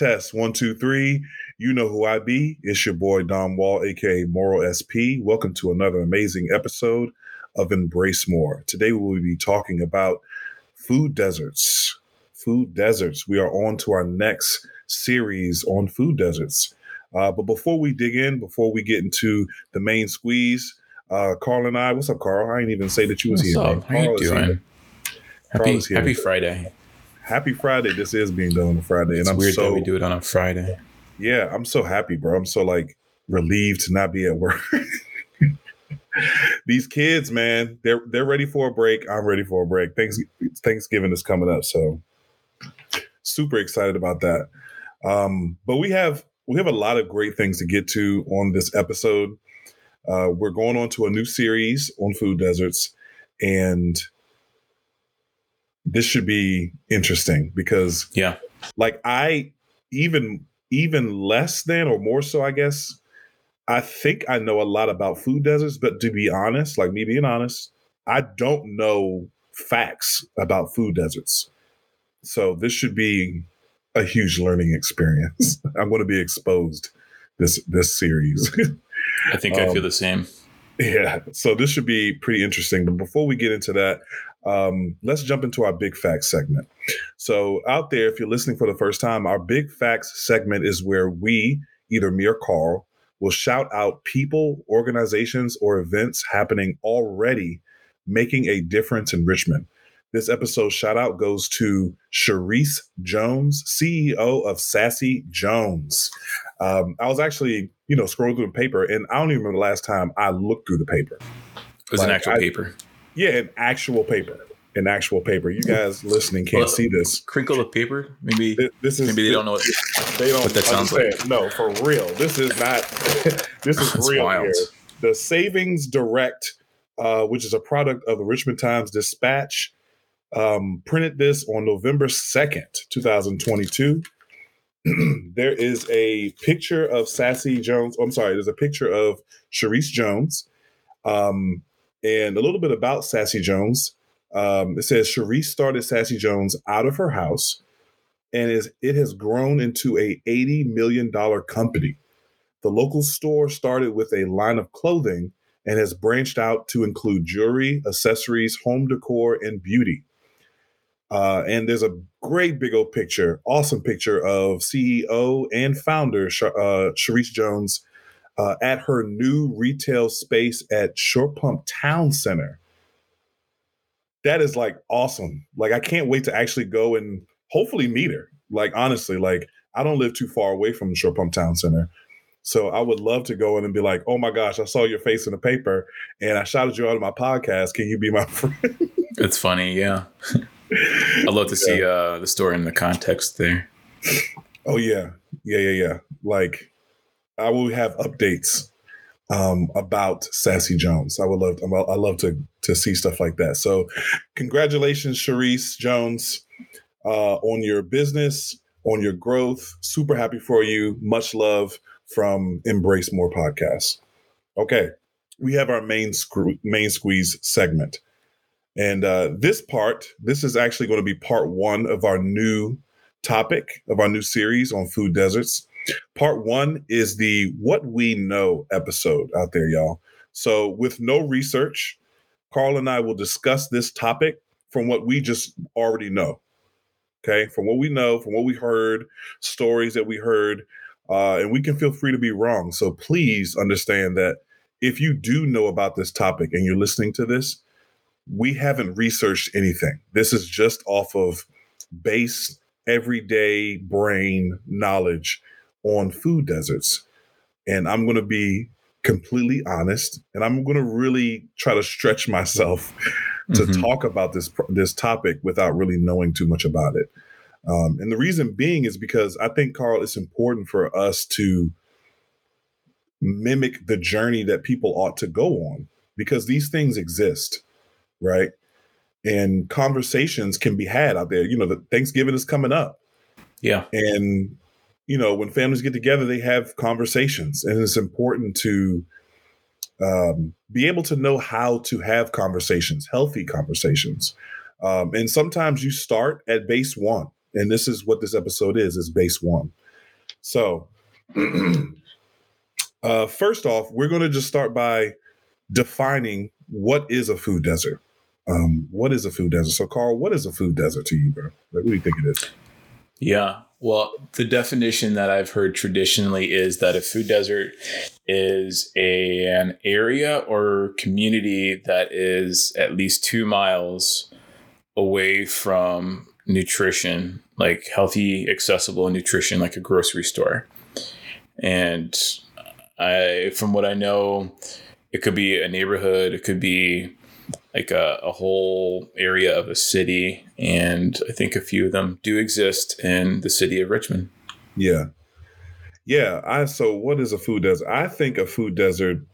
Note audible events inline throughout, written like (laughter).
Test, one, two, three. You know who I be. It's your boy Dom Wall, aka Moral SP. Welcome to another amazing episode of Embrace More. Today we will be talking about food deserts. Food deserts. We are on to our next series on food deserts. Uh, but before we dig in, before we get into the main squeeze, uh, Carl and I, what's up, Carl? I didn't even say that you was what's here. Up? How you doing? Happy, happy Friday happy Friday. This is being done on a Friday, it's and I'm weird so that we do it on a Friday. Yeah, I'm so happy, bro. I'm so like relieved to not be at work. (laughs) These kids, man, they're they're ready for a break. I'm ready for a break. Thanks, Thanksgiving is coming up, so super excited about that. Um, but we have we have a lot of great things to get to on this episode. Uh, we're going on to a new series on food deserts, and this should be interesting because yeah, like I even even less than or more so, I guess. I think I know a lot about food deserts, but to be honest, like me being honest, I don't know facts about food deserts. So this should be a huge learning experience. (laughs) I'm going to be exposed this this series. I think um, I feel um, the same. Yeah, so this should be pretty interesting. But before we get into that, um, let's jump into our big facts segment. So, out there, if you're listening for the first time, our big facts segment is where we, either me or Carl, will shout out people, organizations, or events happening already making a difference in Richmond. This episode shout out goes to Sharice Jones, CEO of Sassy Jones. Um, I was actually, you know, scrolling through the paper, and I don't even remember the last time I looked through the paper. It was like, an actual I, paper. Yeah, an actual paper. An actual paper. You guys listening can't well, see this. Crinkle of paper. Maybe this is maybe they don't know what they don't what that sounds like. No, for real. This is not. (laughs) this is real wild. here. The Savings Direct, uh, which is a product of the Richmond Times Dispatch, um, printed this on November second, two thousand twenty-two. (clears throat) there is a picture of Sassy Jones. Oh, I'm sorry. There's a picture of Sharice Jones. Um, and a little bit about Sassy Jones. Um, it says Sharice started Sassy Jones out of her house, and is it has grown into a eighty million dollar company. The local store started with a line of clothing and has branched out to include jewelry, accessories, home decor, and beauty. Uh, and there's a great big old picture, awesome picture of CEO and founder uh, Sharice Jones uh, at her new retail space at Short Pump Town Center. That is like awesome. Like I can't wait to actually go and hopefully meet her. Like honestly, like I don't live too far away from Short Pump Town Center. So I would love to go in and be like, oh my gosh, I saw your face in the paper and I shouted you out of my podcast. Can you be my (laughs) friend? It's funny, yeah. (laughs) I'd love to yeah. see uh, the story in the context there. Oh yeah. Yeah, yeah, yeah. Like I will have updates um, about Sassy Jones. I would love, I love to to see stuff like that. So, congratulations, Sharice Jones, uh, on your business, on your growth. Super happy for you. Much love from Embrace More Podcast. Okay, we have our main screw, main squeeze segment, and uh, this part, this is actually going to be part one of our new topic of our new series on food deserts. Part one is the What We Know episode out there, y'all. So, with no research, Carl and I will discuss this topic from what we just already know. Okay. From what we know, from what we heard, stories that we heard, uh, and we can feel free to be wrong. So, please understand that if you do know about this topic and you're listening to this, we haven't researched anything. This is just off of base, everyday brain knowledge on food deserts. And I'm going to be completely honest and I'm going to really try to stretch myself to mm-hmm. talk about this this topic without really knowing too much about it. Um, and the reason being is because I think Carl it's important for us to mimic the journey that people ought to go on because these things exist, right? And conversations can be had out there. You know, the Thanksgiving is coming up. Yeah. And you know, when families get together, they have conversations, and it's important to um, be able to know how to have conversations, healthy conversations. Um, and sometimes you start at base one, and this is what this episode is: is base one. So, (clears throat) uh, first off, we're going to just start by defining what is a food desert. Um, what is a food desert? So, Carl, what is a food desert to you, bro? Like, what do you think it is? Yeah. Well, the definition that I've heard traditionally is that a food desert is a, an area or community that is at least two miles away from nutrition, like healthy, accessible nutrition, like a grocery store. And I, from what I know, it could be a neighborhood, it could be like a, a whole area of a city. And I think a few of them do exist in the city of Richmond. Yeah. Yeah. I so what is a food desert? I think a food desert.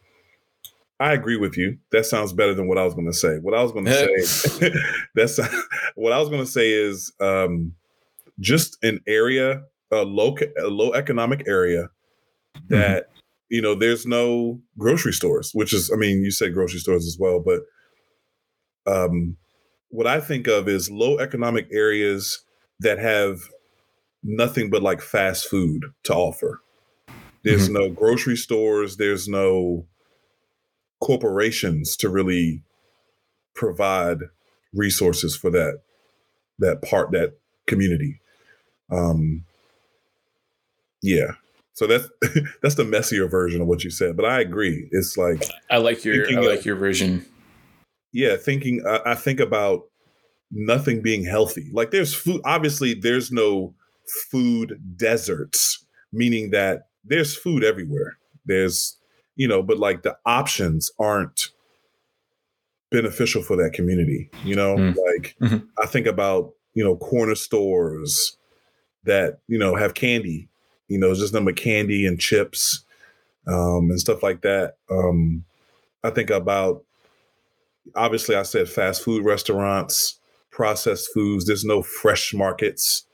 I agree with you. That sounds better than what I was going to say. What I was going to say, (laughs) (laughs) that's what I was going to say is um, just an area, a low, a low economic area that mm-hmm. you know there's no grocery stores. Which is, I mean, you said grocery stores as well, but um, what I think of is low economic areas that have nothing but like fast food to offer. There's mm-hmm. no grocery stores, there's no corporations to really provide resources for that that part that community. Um yeah. So that's (laughs) that's the messier version of what you said, but I agree. It's like I like your I like of, your version yeah, thinking I, I think about nothing being healthy. Like there's food. Obviously, there's no food deserts, meaning that there's food everywhere. There's you know, but like the options aren't beneficial for that community. You know, mm. like mm-hmm. I think about you know corner stores that you know have candy. You know, just number candy and chips um, and stuff like that. Um, I think about obviously I said fast food restaurants, processed foods. There's no fresh markets.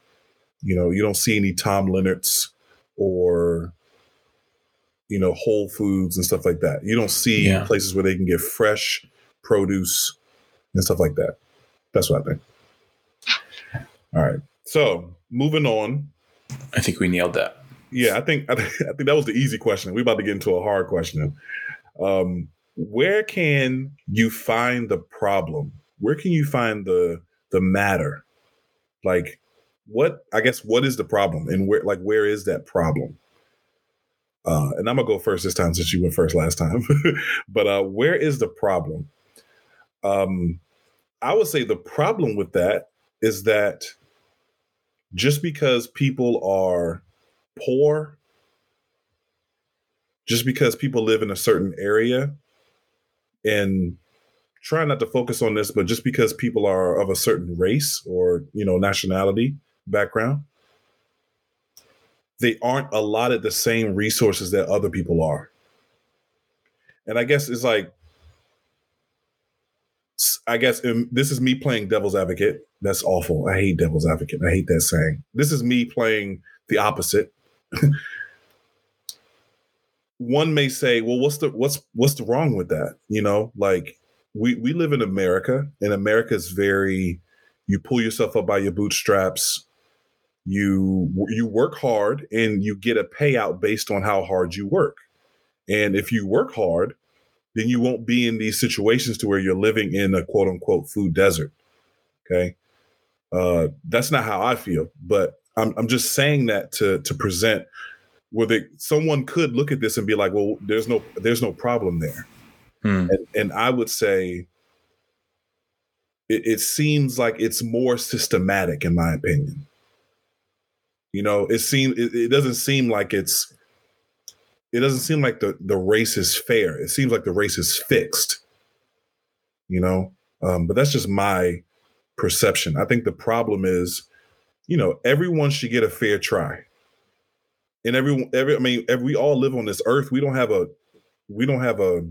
You know, you don't see any Tom Leonard's or you know Whole Foods and stuff like that. You don't see yeah. places where they can get fresh produce and stuff like that. That's what I think. All right. So moving on. I think we nailed that. Yeah, I think (laughs) I think, that was the easy question. We're about to get into a hard question. Um, where can you find the problem? Where can you find the the matter? Like what I guess what is the problem and where like where is that problem? Uh, and I'm gonna go first this time since you went first last time. (laughs) but uh, where is the problem? Um, I would say the problem with that is that just because people are poor, just because people live in a certain area, and try not to focus on this, but just because people are of a certain race or you know nationality background, they aren't allotted the same resources that other people are. And I guess it's like, I guess um, this is me playing devil's advocate. That's awful. I hate devil's advocate. I hate that saying. This is me playing the opposite. (laughs) one may say, well, what's the what's what's the wrong with that? You know, like we we live in America, and America is very you pull yourself up by your bootstraps. You you work hard and you get a payout based on how hard you work. And if you work hard, then you won't be in these situations to where you're living in a quote unquote food desert. Okay. Uh, that's not how I feel, but I'm, I'm just saying that to to present where they someone could look at this and be like, well, there's no there's no problem there. Hmm. And, and, I would say it, it seems like it's more systematic, in my opinion. You know, it seems it, it doesn't seem like it's it doesn't seem like the the race is fair. It seems like the race is fixed. You know, um, but that's just my perception. I think the problem is, you know, everyone should get a fair try and every every I mean, every, we all live on this earth. We don't have a we don't have a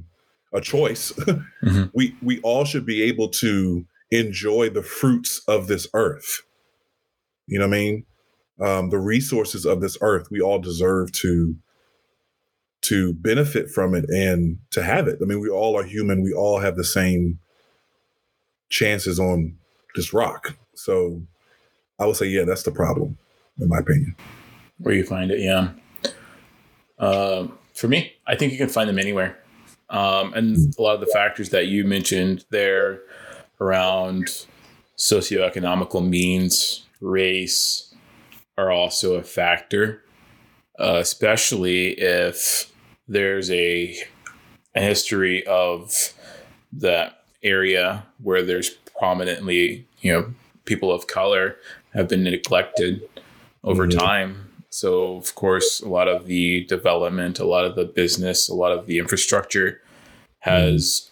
a choice. (laughs) mm-hmm. We we all should be able to enjoy the fruits of this earth. You know what I mean? Um, the resources of this earth. We all deserve to to benefit from it and to have it. I mean, we all are human. We all have the same chances on this rock. So I would say, yeah, that's the problem, in my opinion. Where you find it, yeah. Um, for me, I think you can find them anywhere. Um, and a lot of the factors that you mentioned there around socioeconomical means, race, are also a factor, uh, especially if there's a, a history of that area where there's prominently, you know, people of color have been neglected over mm-hmm. time. So, of course, a lot of the development, a lot of the business, a lot of the infrastructure has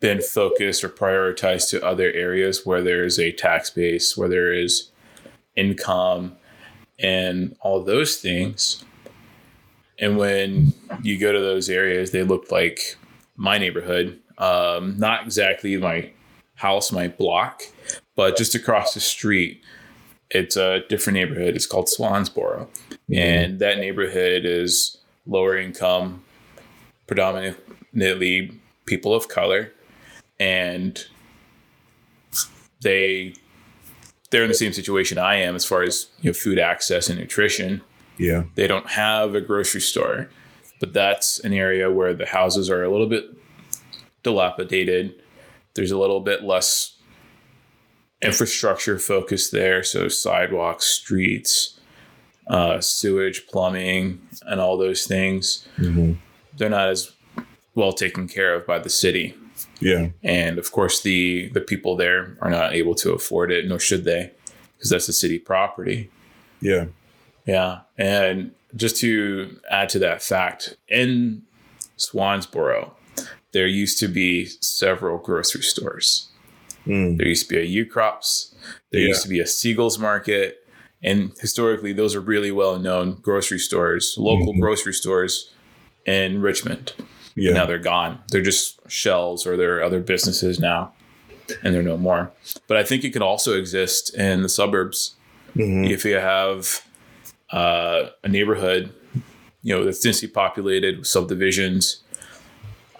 been focused or prioritized to other areas where there is a tax base, where there is income, and all those things. And when you go to those areas, they look like my neighborhood. Um, not exactly my house, my block, but just across the street, it's a different neighborhood. It's called Swansboro. Mm-hmm. And that neighborhood is lower income, predominantly people of color. And they they're in the same situation I am as far as you know, food access and nutrition. Yeah. They don't have a grocery store, but that's an area where the houses are a little bit dilapidated. There's a little bit less infrastructure focus there. So sidewalks, streets, uh, sewage, plumbing, and all those things. Mm-hmm. They're not as well taken care of by the city. Yeah. And of course, the the people there are not able to afford it, nor should they, because that's a city property. Yeah. Yeah. And just to add to that fact, in Swansboro, there used to be several grocery stores. Mm. There used to be a Ukrop's. There yeah. used to be a Seagulls Market. And historically, those are really well known grocery stores, local mm-hmm. grocery stores in Richmond. Yeah. Now they're gone. They're just shells or they're other businesses now, and they're no more. But I think it can also exist in the suburbs mm-hmm. if you have uh, a neighborhood, you know, that's densely populated with subdivisions.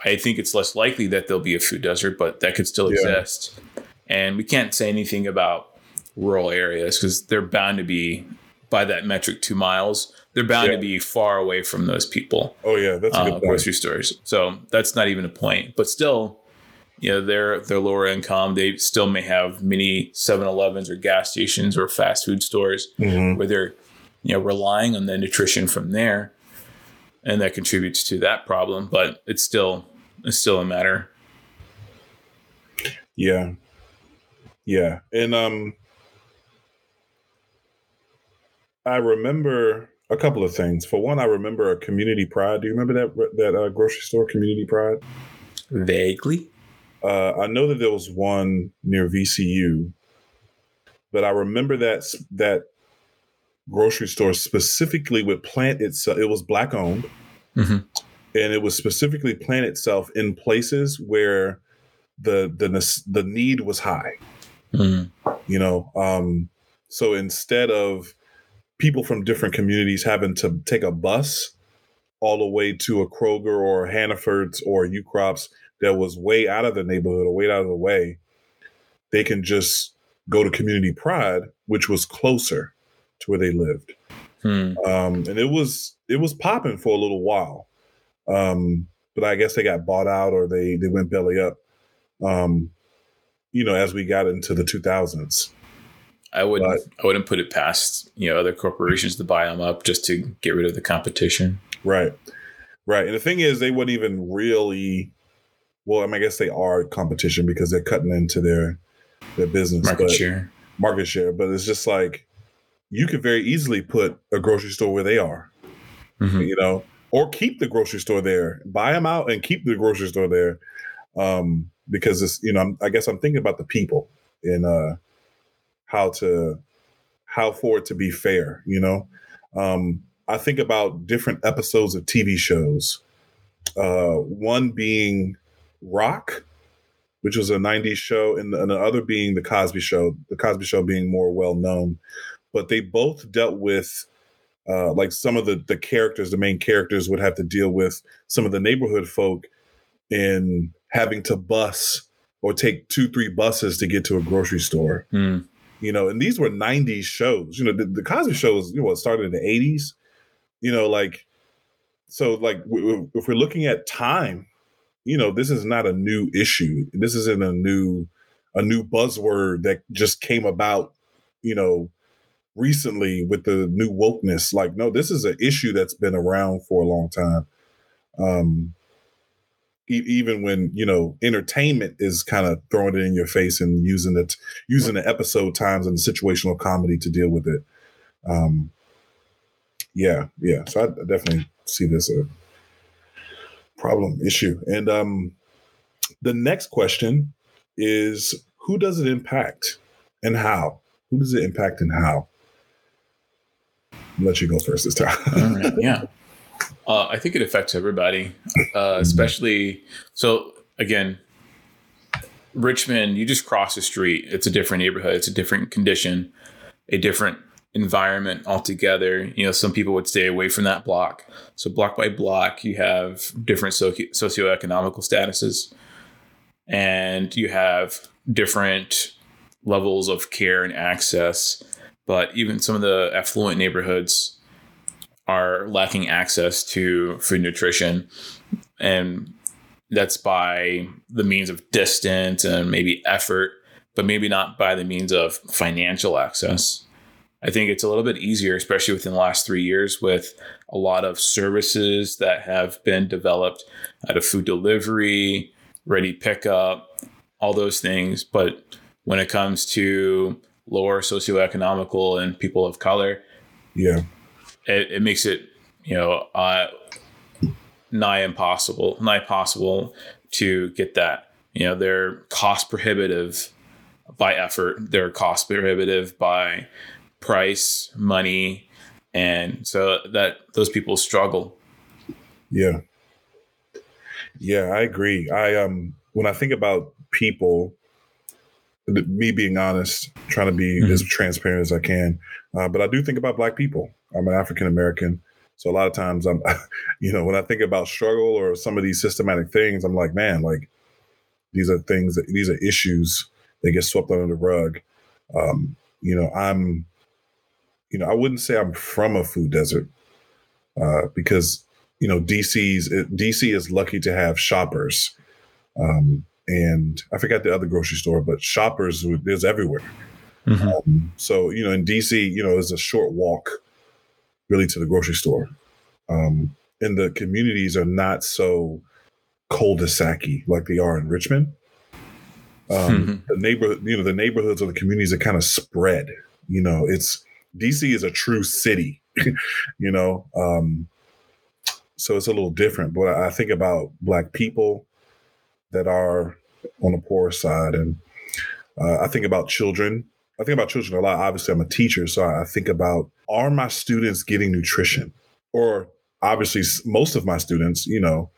I think it's less likely that there'll be a food desert, but that could still yeah. exist. And we can't say anything about rural areas because they're bound to be by that metric two miles. They're bound yeah. to be far away from those people. Oh yeah, that's a good uh, grocery stores. So that's not even a point. But still, you know, they're they're lower income. They still may have many 7-Elevens or gas stations or fast food stores mm-hmm. where they're you know relying on the nutrition from there, and that contributes to that problem. But it's still it's still a matter. Yeah, yeah, and um, I remember a couple of things. For one, I remember a Community Pride. Do you remember that that uh, grocery store, Community Pride? Vaguely. Uh, I know that there was one near VCU, but I remember that that grocery store specifically would plant itself. It was black owned, mm-hmm. And it was specifically plant itself in places where the the the need was high. Mm-hmm. You know, um, so instead of people from different communities having to take a bus all the way to a Kroger or Hannaford's or Ukrop's that was way out of the neighborhood or way out of the way, they can just go to Community Pride, which was closer to where they lived. Hmm. Um, and it was it was popping for a little while, um, but I guess they got bought out or they they went belly up. Um, you know, as we got into the 2000s. I wouldn't. But, I wouldn't put it past you know other corporations to buy them up just to get rid of the competition. Right, right. And the thing is, they wouldn't even really. Well, I, mean, I guess they are competition because they're cutting into their their business market share. Market share, but it's just like you could very easily put a grocery store where they are. Mm-hmm. You know, or keep the grocery store there, buy them out, and keep the grocery store there. Um, because it's you know I guess I'm thinking about the people and uh, how to how for it to be fair. You know, um, I think about different episodes of TV shows. Uh, one being Roc, which was a '90s show, and, and the other being the Cosby Show. The Cosby Show being more well known, but they both dealt with uh, like some of the the characters, the main characters would have to deal with some of the neighborhood folk in having to bus or take two, three buses to get to a grocery store. Mm. You know, and these were '90s shows. You know, the, the Cosby Show was you know what started in the '80s. You know, like so like if we're looking at time, you know, this is not a new issue. This isn't a new a new buzzword that just came about. You know, recently with the new wokeness. Like, no, this is an issue that's been around for a long time. Um, e- even when you know entertainment is kind of throwing it in your face and using it, using the episode times and the situational comedy to deal with it. Um, yeah, yeah. So I definitely see this a problem issue. And um, the next question is, who does it impact and how? Who does it impact and how? I'll let you go first this time. All right. (laughs) Yeah. Uh, I think it affects everybody, uh, especially. So again, Richmond, you just cross the street. It's a different neighborhood. It's a different condition, a different environment altogether. You know, some people would stay away from that block. So block by block, you have different socio- socioeconomical statuses, and you have different levels of care and access but even some of the affluent neighborhoods are lacking access to food nutrition. And that's by the means of distance and maybe effort but maybe not by the means of financial access. I think it's a little bit easier especially within the last three years with a lot of services that have been developed out of food delivery ready pickup all those things. But when it comes to lower socioeconomical and people of color, yeah, it, it makes it you know uh, nigh impossible, nigh possible to get that. You know, they're cost prohibitive by effort. They're cost prohibitive by price, money, and so that those people struggle. Yeah. Yeah, I agree. I um when I think about people me being honest, trying to be mm-hmm. as transparent as I can. Uh, but I do think about Black people. I'm an African American. So a lot of times I'm, (laughs) you know, when I think about struggle or some of these systematic things, I'm like, man, like these are things that these are issues that get swept under the rug. Um, you know, I'm, you know, I wouldn't say I'm from a food desert uh, because, you know, DC's DC is lucky to have shoppers. Um, and I forgot the other grocery store, but shoppers there's everywhere. Mm-hmm. Um, so you know, in DC, you know, it's a short walk really to the grocery store, um, and the communities are not so cul-de-sac like they are in Richmond. Um, mm-hmm. The neighborhood, you know, the neighborhoods or the communities are kind of spread. You know, it's DC is a true city. (laughs) you know, um, so it's a little different. But I think about Black people that are on the poor side. And uh, I think about children. I think about children a lot. Obviously, I'm a teacher, so I think about are my students getting nutrition? Or obviously, most of my students, you know,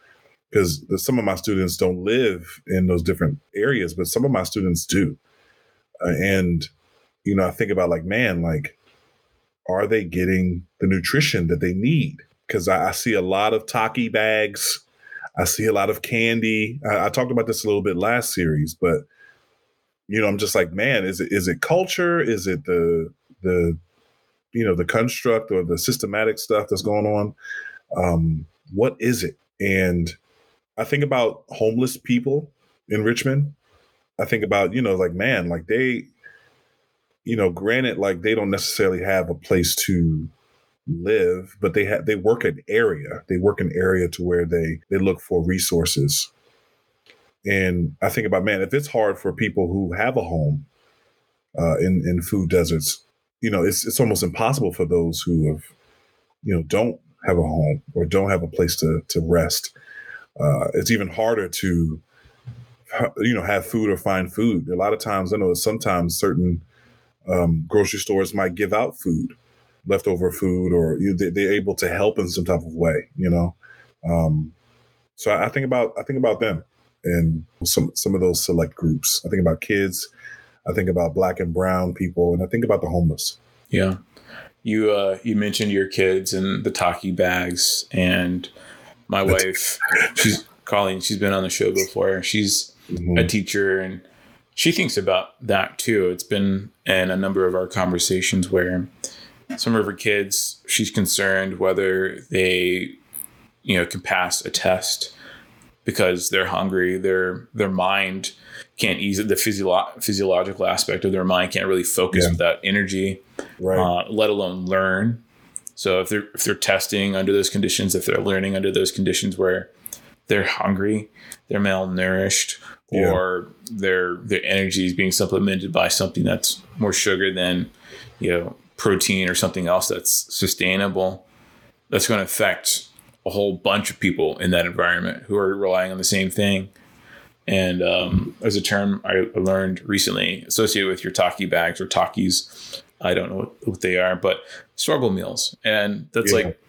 because some of my students don't live in those different areas, but some of my students do. Uh, and, you know, I think about like, man, like, are they getting the nutrition that they need? Because I, I see a lot of Taki bags I see a lot of candy. I, I, talked about this a little bit last series, but you know, I'm just like, man, is it is it culture? Is it the the you know the construct or the systematic stuff that's going on? Um, what is it? And I think about homeless people in Richmond. I think about you know, like man, like they, you know, granted, like they don't necessarily have a place to live, but they have they work an area. They work an area to where they they look for resources. And I think about man, if it's hard for people who have a home uh, in in food deserts, you know, it's it's almost impossible for those who have, you know, don't have a home or don't have a place to to rest. Uh, it's even harder to, you know, have food or find food. A lot of times, I know sometimes certain um, grocery stores might give out food leftover food or you, they, are able to help in some type of way, you know? Um, so I, think about, I think about them and some, some of those select groups. I think about kids. I think about black and brown people and I think about the homeless. Yeah. You, uh, you mentioned your kids and the Taki bags and my wife, she's Colleen, she's been on the show before. She's mm-hmm. a teacher and she thinks about that too. It's been in a number of our conversations where some of her kids, she's concerned whether they, you know, can pass a test because they're hungry. Their their mind can't ease the physio- physiological aspect of their mind can't really focus Yeah. without energy, Right. uh, let alone learn. So if they're if they're testing under those conditions, if they're learning under those conditions where they're hungry, they're malnourished, Yeah. or their their energy is being supplemented by something that's more sugar than you know protein or something else that's sustainable, that's going to affect a whole bunch of people in that environment who are relying on the same thing. And um, there's a term I learned recently associated with your Taki bags or Takis. I don't know what, what they are, but struggle meals. And that's Yeah. like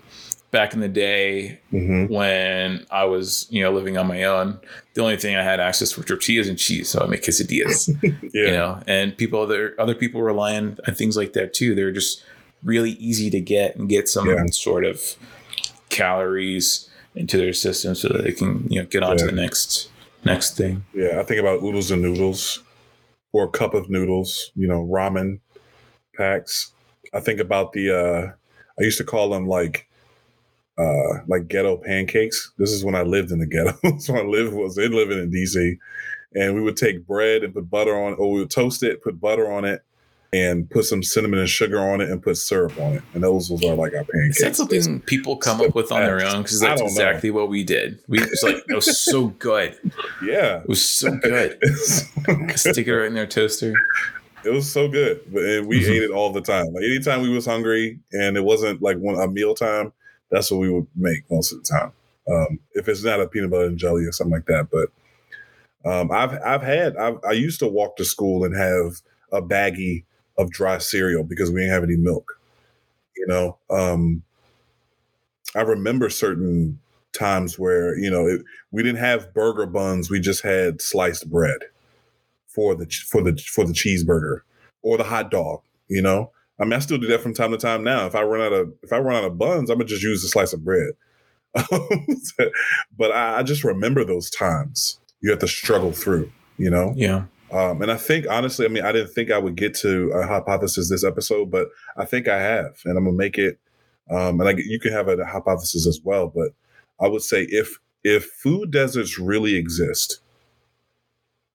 back in the day hmm when I was, you know, living on my own, the only thing I had access to were tortillas and cheese. So I make quesadillas, (laughs) Yeah. you know, and people, other, other people rely on on things like that too. They're just really easy to get and get some Yeah. sort of calories into their system so that they can, you know, get on to the next, next thing. Yeah, I think about oodles and noodles or a cup of noodles, you know, ramen packs. I think about the uh I used to call them like uh like ghetto pancakes. This is when I lived in the ghetto. (laughs) so I lived was in living in DC. And we would take bread and put butter on or we would toast it, put butter on it, and put some cinnamon and sugar on it and put syrup on it. And those was our like our pancakes. Is that something people come up with on their own? Because that's don't know. exactly what we did. We it was like it was so good. Yeah. It was so good. (laughs) Stick it right in their toaster. It was so good, but and we Mhm. ate it all the time. Like anytime we was hungry and it wasn't like one a meal time, that's what we would make most of the time. Um, if it's not a peanut butter and jelly or something like that, but um, I've I've had I've, I used to walk to school and have a baggie of dry cereal because we didn't have any milk. You know, um, I remember certain times where you know it, we didn't have burger buns; we just had sliced bread for the for the for the cheeseburger or the hot dog. You know, I mean, I still do that from time to time now. If I run out of if I run out of buns, I'm gonna just use a slice of bread. (laughs) but I, I just remember those times you have to struggle through. You know, Yeah. um, and I think honestly, I mean, I didn't think I would get to a hypothesis this episode, but I think I have, and I'm gonna make it. Um, and I, you can have a hypothesis as well, but I would say if if food deserts really exist,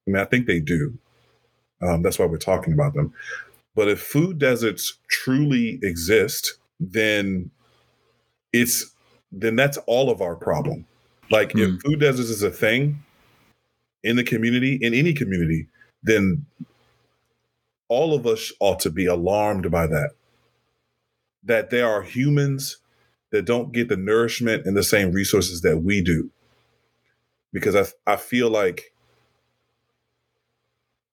I mean, I think they do. Um, that's why we're talking about them. But if food deserts truly exist, then it's then that's all of our problem. Like Hmm. if food deserts is a thing in the community, in any community, then all of us ought to be alarmed by that. That there are humans that don't get the nourishment and the same resources that we do. Because I I feel like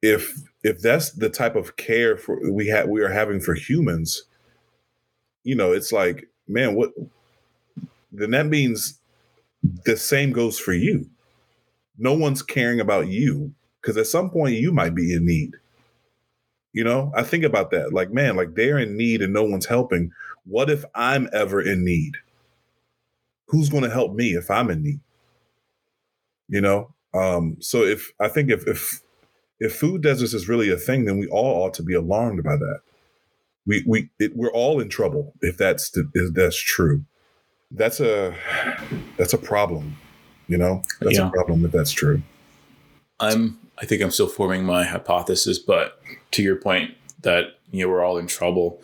if if that's the type of care for we have we are having for humans, you know, it's like, man, what then that means the same goes for you. No one's caring about you because at some point you might be in need. You know, I think about that. Like, man, like they're in need and no one's helping. What if I'm ever in need? Who's going to help me if I'm in need? You know, um, so if I think if if if food deserts is really a thing, then we all ought to be alarmed by that. We we it, we're all in trouble if that's the, if that's true. That's a that's a problem. You know, that's Yeah. a problem if that's true. I'm I think I'm still forming my hypothesis, but to your point that you know we're all in trouble.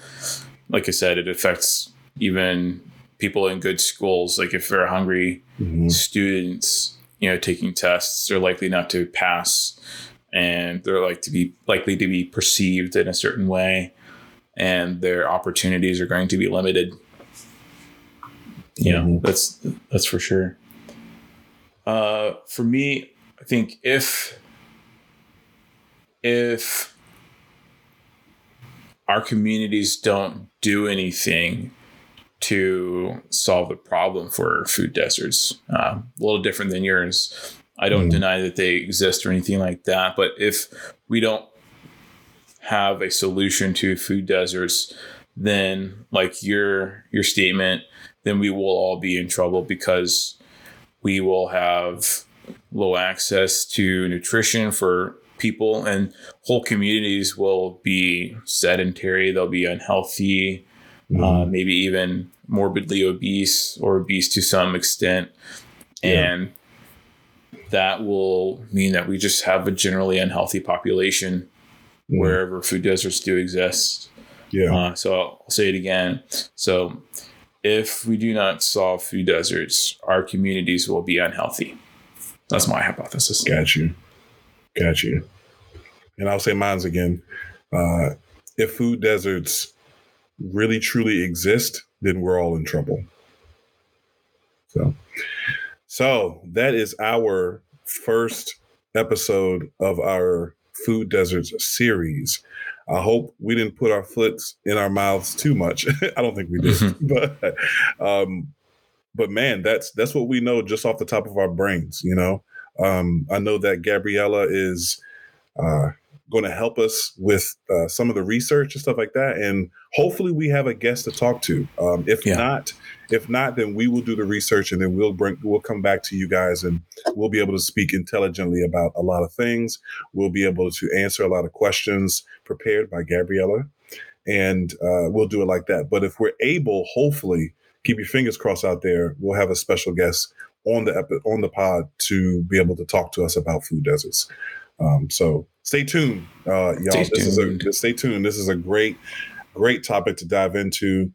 Like I said, it affects even people in good schools. Like if they're hungry Mhm. students, you know, taking tests, they're likely not to pass and they're like to be likely to be perceived in a certain way and their opportunities are going to be limited. Yeah, Mhm. that's that's for sure. Uh, for me, I think if if our communities don't do anything to solve the problem for food deserts, uh, a little different than yours. I don't Mhm. deny that they exist or anything like that, but if we don't have a solution to food deserts, then like your your statement, then we will all be in trouble because we will have low access to nutrition for people and whole communities will be sedentary, they'll be unhealthy, mm-hmm. uh, maybe even morbidly obese or obese to some extent. Yeah. And that will mean that we just have a generally unhealthy population mm. wherever food deserts do exist. Yeah. Uh, so I'll say it again. So if we do not solve food deserts, our communities will be unhealthy. That's my hypothesis. Got you. Got you. And I'll say mine's again. Uh, if food deserts really truly exist, then we're all in trouble. So, so that is our first episode of our food deserts series. I hope we didn't put our foots in our mouths too much. (laughs) I don't think we did, mm-hmm. (laughs) but um, but man, that's that's what we know just off the top of our brains. You know, um, I know that Gabriella is uh, going to help us with uh, some of the research and stuff like that, and hopefully we have a guest to talk to. Um, if yeah. not, if not, then we will do the research and then we'll bring we'll come back to you guys and we'll be able to speak intelligently about a lot of things. We'll be able to answer a lot of questions prepared by Gabriella, and uh, we'll do it like that. But if we're able, hopefully, keep your fingers crossed out there. We'll have a special guest on the epi- on the pod to be able to talk to us about food deserts. Um, so stay tuned, uh, y'all. Stay this tuned. is a stay tuned. This is a great, great topic to dive into,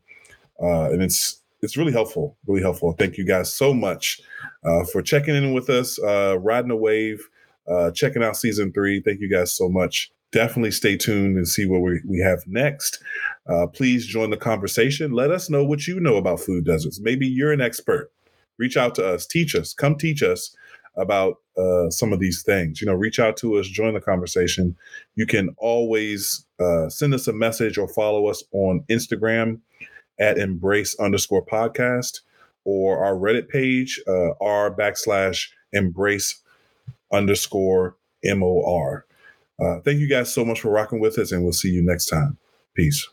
uh, and it's it's really helpful, really helpful. Thank you guys so much uh, for checking in with us, uh, riding the wave, uh, checking out season three. Thank you guys so much. Definitely stay tuned and see what we, we have next. Uh, please join the conversation. Let us know what you know about food deserts. Maybe you're an expert. Reach out to us, teach us, come teach us about uh, some of these things. You know, reach out to us, join the conversation. You can always uh, send us a message or follow us on Instagram at embrace underscore podcast or our Reddit page, uh, r backslash embrace underscore MOR. Uh, thank you guys so much for rocking with us, and we'll see you next time. Peace.